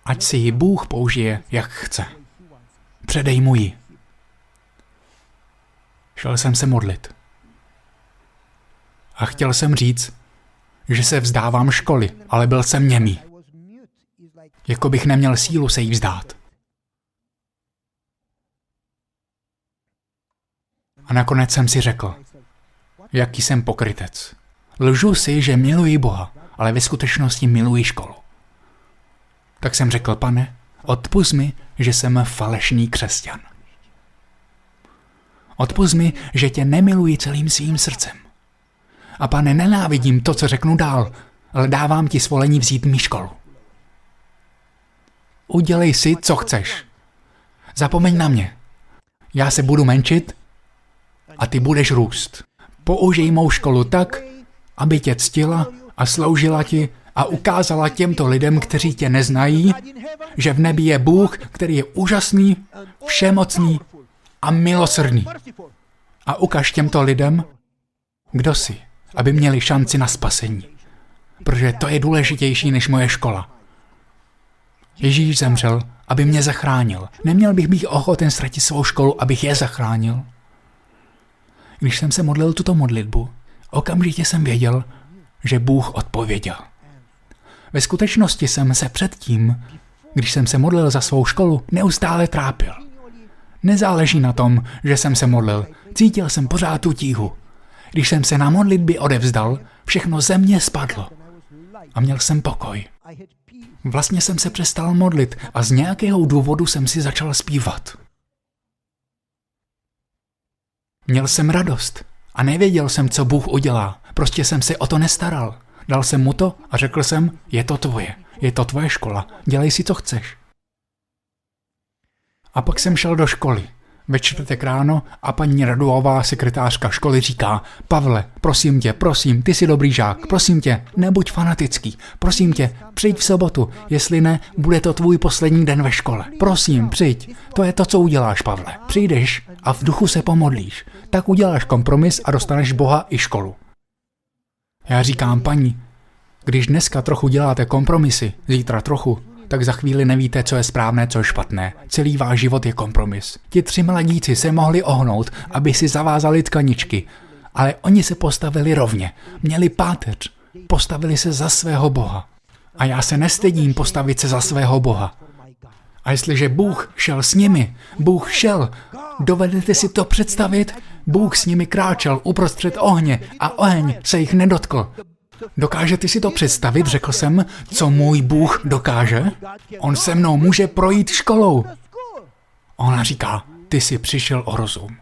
[SPEAKER 1] Ať si ji Bůh použije, jak chce. Předej mu ji. Šel jsem se modlit. A chtěl jsem říct, že se vzdávám školy, ale byl jsem němý. Jako bych neměl sílu se jí vzdát. A nakonec jsem si řekl, jaký jsem pokrytec. Lžu si, že miluji Boha, ale ve skutečnosti miluji školu. Tak jsem řekl, pane, odpust mi, že jsem falešný křesťan. Odpust mi, že tě nemiluji celým svým srdcem. A pane, nenávidím to, co řeknu dál, ale dávám ti svolení vzít mi školu. Udělej si, co chceš. Zapomeň na mě. Já se budu menšit a ty budeš růst. Použij mou školu tak, aby tě ctila a sloužila ti a ukázala těmto lidem, kteří tě neznají, že v nebi je Bůh, který je úžasný, všemocný a milosrdný. A ukaž těmto lidem, kdo jsi, aby měli šanci na spasení. Protože to je důležitější než moje škola. Ježíš zemřel, aby mě zachránil. Neměl bych být ochoten ztratit svou školu, abych je zachránil. Když jsem se modlil tuto modlitbu, okamžitě jsem věděl, že Bůh odpověděl. Ve skutečnosti jsem se předtím, když jsem se modlil za svou školu, neustále trápil. Nezáleží na tom, že jsem se modlil. Cítil jsem pořád tu tíhu. Když jsem se na modlitby odevzdal, všechno ze mě spadlo. A měl jsem pokoj. Vlastně jsem se přestal modlit a z nějakého důvodu jsem si začal zpívat. Měl jsem radost a nevěděl jsem, co Bůh udělá. Prostě jsem se o to nestaral. Dal jsem mu to a řekl jsem, je to tvoje, je to tvoje škola, dělej si, co chceš. A pak jsem šel do školy. Ve čtvrtek ráno a paní Raduová, sekretářka školy, říká Pavle, prosím tě, prosím, ty jsi dobrý žák, prosím tě, nebuď fanatický, prosím tě, přijď v sobotu, jestli ne, bude to tvůj poslední den ve škole. Prosím, přijď, to je to, co uděláš, Pavle. Přijdeš a v duchu se pomodlíš, tak uděláš kompromis a dostaneš Boha i školu. Já říkám, paní, když dneska trochu děláte kompromisy, zítra trochu, tak za chvíli nevíte, co je správné, co je špatné. Celý váš život je kompromis. Ti tři mladíci se mohli ohnout, aby si zavázali tkaničky, ale oni se postavili rovně. Měli páteř. Postavili se za svého Boha. A já se nestydím postavit se za svého Boha. A jestliže Bůh šel s nimi, Bůh šel, dovedete si to představit? Bůh s nimi kráčel uprostřed ohně a oheň se jich nedotkl. Dokážete si to představit, řekl jsem, co můj Bůh dokáže? On se mnou může projít školou. Ona říká, ty jsi přišel o rozum.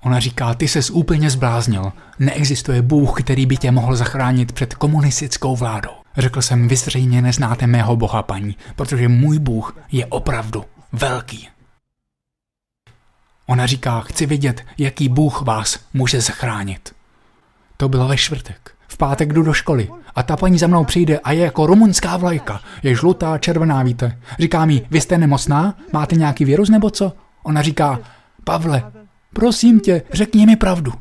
[SPEAKER 1] Ona říká, ty ses úplně zbláznil. Neexistuje Bůh, který by tě mohl zachránit před komunistickou vládou. Řekl jsem, vy zřejmě neznáte mého Boha, paní, protože můj Bůh je opravdu velký. Ona říká, chci vidět, jaký Bůh vás může zachránit. To bylo ve čtvrtek. V pátek jdu do školy a ta paní za mnou přijde a je jako rumunská vlajka. Je žlutá, červená, víte. Říká mi, vy jste nemocná? Máte nějaký virus nebo co? Ona říká, Pavle, prosím tě, řekni mi pravdu.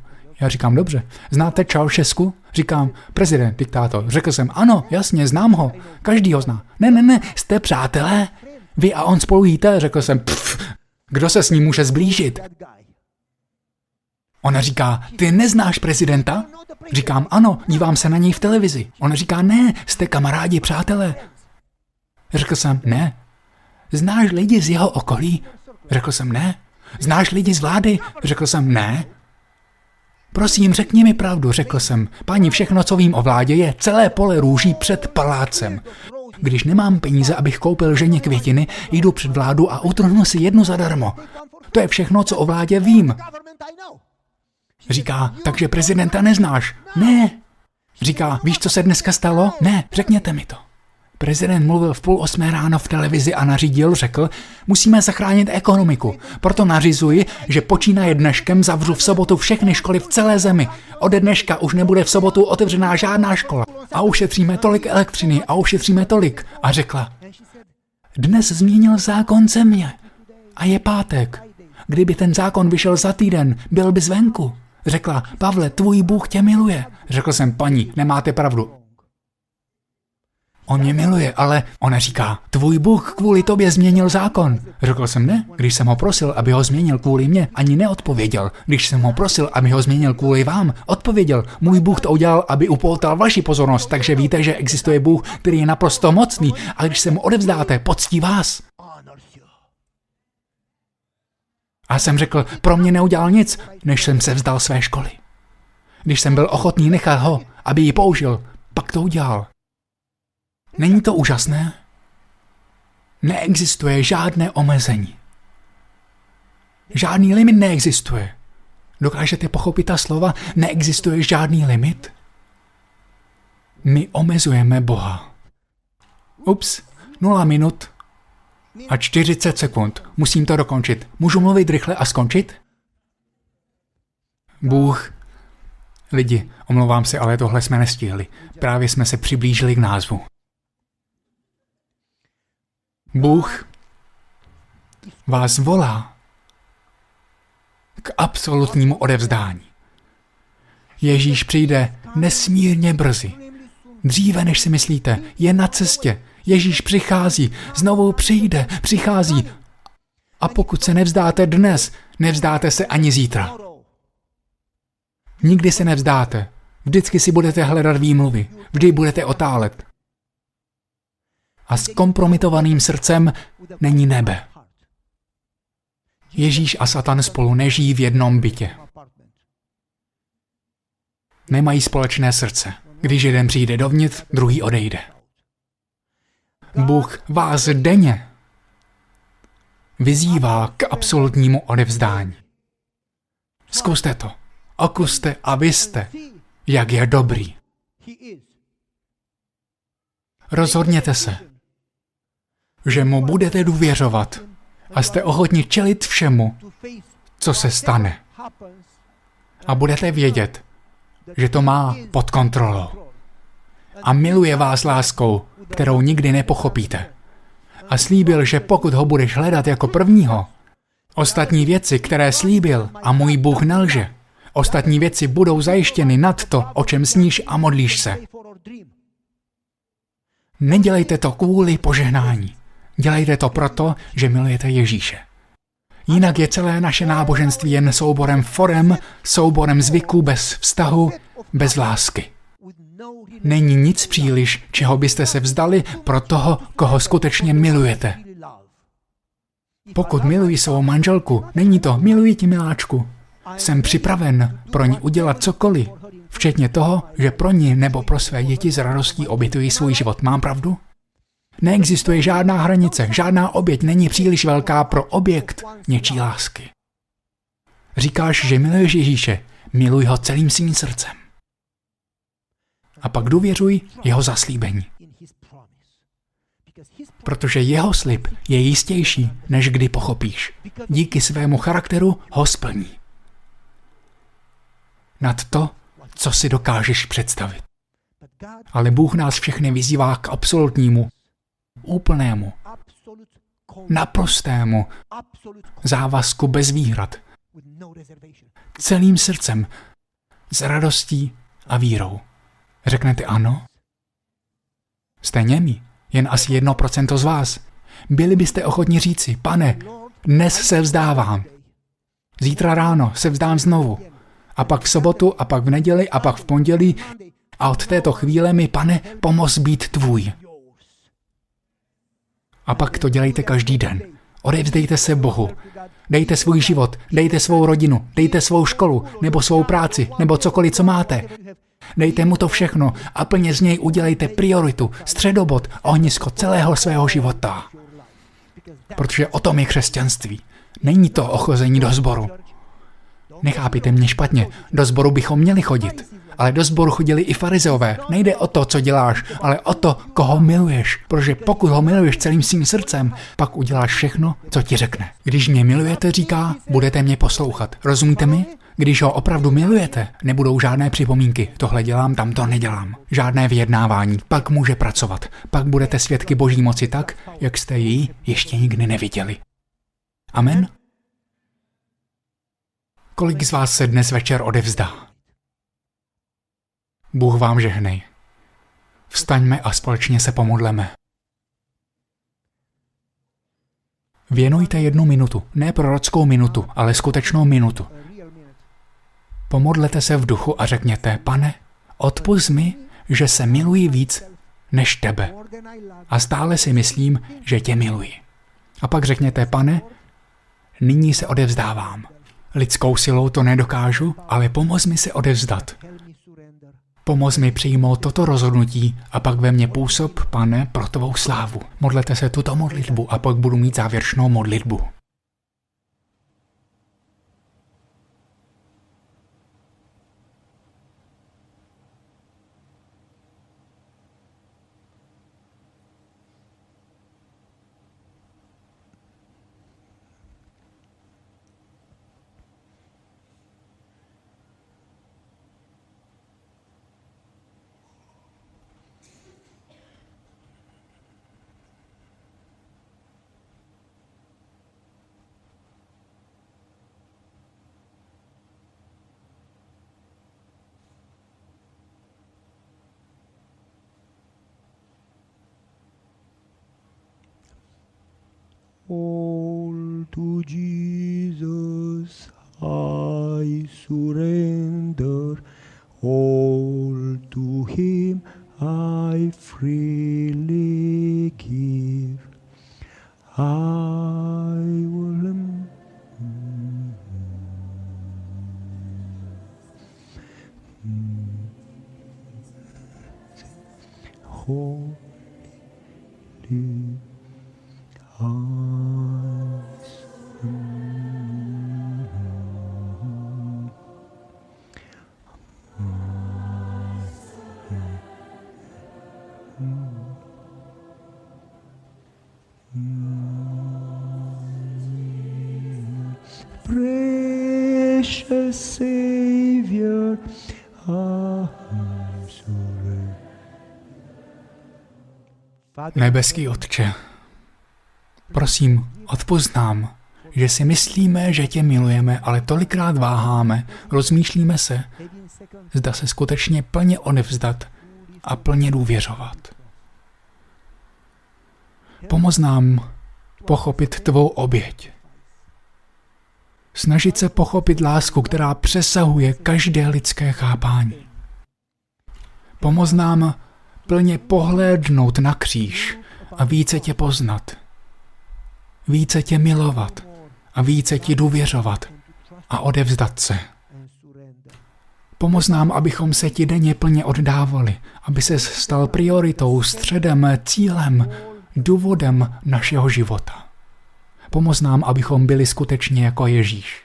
[SPEAKER 1] Já říkám, dobře. Znáte Čaušesku? Říkám, prezident, diktátor. Řekl jsem, ano, jasně, znám ho. Každý ho zná. Ne, ne, ne, jste přátelé? Vy a on spolu jíte? Řekl jsem, pff, kdo se s ním může zblížit? Ona říká, ty neznáš prezidenta? Říkám, ano, dívám se na něj v televizi. Ona říká, ne, jste kamarádi, přátelé. Řekl jsem, ne. Znáš lidi z jeho okolí? Řekl jsem, ne. Znáš lidi z vlády? Řekl jsem, ne. Prosím, řekni mi pravdu, řekl jsem. Paní, všechno, co vím o vládě, je celé pole růží před palácem. Když nemám peníze, abych koupil ženě květiny, jdu před vládu a utrhnu si jednu zadarmo. To je všechno, co o vládě vím. Říká, takže prezidenta neznáš? Ne. Říká, víš, co se dneska stalo? Ne, řekněte mi to. Prezident mluvil v půl osmé ráno v televizi a nařídil, řekl, musíme zachránit ekonomiku. Proto nařizuji, že počínaje dneškem zavřu v sobotu všechny školy v celé zemi. Ode dneška už nebude v sobotu otevřená žádná škola. A ušetříme tolik elektřiny a ušetříme tolik. A řekla, dnes změnil zákon země. A je pátek. Kdyby ten zákon vyšel za týden, byl by zvenku. Řekla, Pavle, tvůj Bůh tě miluje. Řekl jsem, paní, nemáte pravdu. On mě miluje, ale ona říká, tvůj Bůh kvůli tobě změnil zákon. Řekl jsem ne, když jsem ho prosil, aby ho změnil kvůli mě, ani neodpověděl. Když jsem ho prosil, aby ho změnil kvůli vám, odpověděl, můj Bůh to udělal, aby upoutal vaši pozornost, takže víte, že existuje Bůh, který je naprosto mocný a když se mu odevzdáte, poctí vás. A jsem řekl, pro mě neudělal nic, než jsem se vzdal své školy. Když jsem byl ochotný nechat ho, aby ji použil, pak to udělal. Není to úžasné? Neexistuje žádné omezení. Žádný limit neexistuje. Dokážete pochopit ta slova? Neexistuje žádný limit? My omezujeme Boha. Ups, nula minut a 40 sekund. Musím to dokončit. Můžu mluvit rychle a skončit? Bůh. Lidi, omlouvám se, ale tohle jsme nestihli. Právě jsme se přiblížili k názvu. Bůh vás volá k absolutnímu odevzdání. Ježíš přijde nesmírně brzy. Dříve, než si myslíte, je na cestě. Ježíš přichází, znovu přijde, přichází. A pokud se nevzdáte dnes, nevzdáte se ani zítra. Nikdy se nevzdáte. Vždycky si budete hledat výmluvy. Vždy budete otálet. A s kompromitovaným srdcem není nebe. Ježíš a Satan spolu nežijí v jednom bytě. Nemají společné srdce. Když jeden přijde dovnitř, druhý odejde. Bůh vás denně vyzývá k absolutnímu odevzdání. Zkuste to. Okuste a vyste, jak je dobrý. Rozhodněte se, že mu budete důvěřovat a jste ochotni čelit všemu, co se stane. A budete vědět, že to má pod kontrolou. A miluje vás láskou, kterou nikdy nepochopíte. A slíbil, že pokud ho budeš hledat jako prvního, ostatní věci, které slíbil, a můj Bůh nelže, ostatní věci budou zajištěny nad to, o čem sníš a modlíš se. Nedělejte to kvůli požehnání. Dělejte to proto, že milujete Ježíše. Jinak je celé naše náboženství jen souborem forem, souborem zvyků bez vztahu, bez lásky. Není nic příliš, čeho byste se vzdali pro toho, koho skutečně milujete. Pokud miluji svou manželku, není to miluji ti miláčku. Jsem připraven pro ní udělat cokoliv, včetně toho, že pro ní nebo pro své děti s radostí obětují svůj život. Mám pravdu? Neexistuje žádná hranice, žádná oběť není příliš velká pro objekt něčí lásky. Říkáš, že miluješ Ježíše, miluj ho celým svým srdcem. A pak důvěřuj jeho zaslíbení. Protože jeho slib je jistější, než kdy pochopíš. Díky svému charakteru ho splní. Nad to, co si dokážeš představit. Ale Bůh nás všechny vyzývá k absolutnímu, úplnému, naprostému závazku bez výhrad. Celým srdcem, s radostí a vírou. Řeknete ano? Jste němi, jen asi jedno procento z vás. Byli byste ochotni říci, pane, dnes se vzdávám. Zítra ráno se vzdám znovu. A pak v sobotu, a pak v neděli, a pak v pondělí. A od této chvíle mi, pane, pomoz být tvůj. A pak to dělejte každý den. Odevzdejte se Bohu. Dejte svůj život, dejte svou rodinu, dejte svou školu, nebo svou práci, nebo cokoliv, co máte. Dejte mu to všechno a plně z něj udělejte prioritu, středobod, ohnisko celého svého života. Protože o tom je křesťanství. Není to ochození do sboru. Nechápíte mě špatně, do sboru bychom měli chodit. Ale do sboru chodili i farizeové. Nejde o to, co děláš, ale o to, koho miluješ. Protože pokud ho miluješ celým svým srdcem, pak uděláš všechno, co ti řekne. Když mě milujete, říká, budete mě poslouchat. Rozumíte mi? Když ho opravdu milujete, nebudou žádné připomínky. Tohle dělám, tam to nedělám. Žádné vyjednávání. Pak může pracovat. Pak budete svědky boží moci tak, jak jste ji ještě nikdy neviděli. Amen? Kolik z vás se dnes večer odevzdá? Bůh vám žehnej. Vstaňme a společně se pomodleme. Věnujte jednu minutu, ne prorockou minutu, ale skutečnou minutu. Pomodlete se v duchu a řekněte, pane, odpust mi, že se miluji víc než tebe. A stále si myslím, že tě miluji. A pak řekněte, pane, nyní se odevzdávám. Lidskou silou to nedokážu, ale pomoz mi se odevzdat. Pomoz mi přijmout toto rozhodnutí a pak ve mně působ, pane, pro tvou slávu. Modlete se tuto modlitbu a pak budu mít závěrečnou modlitbu.
[SPEAKER 2] Precious Savior.
[SPEAKER 1] Nebeský Otče, prosím, odpoznám, že si myslíme, že tě milujeme, ale tolikrát váháme, rozmýšlíme se, zda se skutečně plně odevzdat a plně důvěřovat. Pomoz nám pochopit tvou oběť. Snažit se pochopit lásku, která přesahuje každé lidské chápání. Pomoz nám plně pohlédnout na kříž a více tě poznat. Více tě milovat a více ti důvěřovat a odevzdat se. Pomoz nám, abychom se ti denně plně oddávali, aby se stal prioritou, středem, cílem, důvodem našeho života. Pomoz nám, abychom byli skutečně jako Ježíš.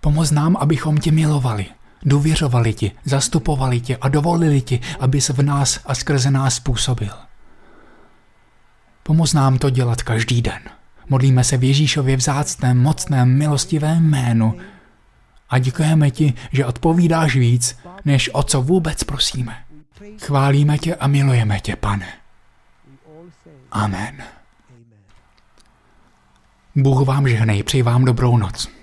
[SPEAKER 1] Pomoz nám, abychom tě milovali, důvěřovali ti, zastupovali tě a dovolili ti, abys v nás a skrze nás působil. Pomoz nám to dělat každý den. Modlíme se v Ježíšově vzácném, mocném, milostivém jménu a děkujeme ti, že odpovídáš víc, než o co vůbec prosíme. Chválíme tě a milujeme tě, pane. Amen. Bůh vám žehnej, přeji vám dobrou noc.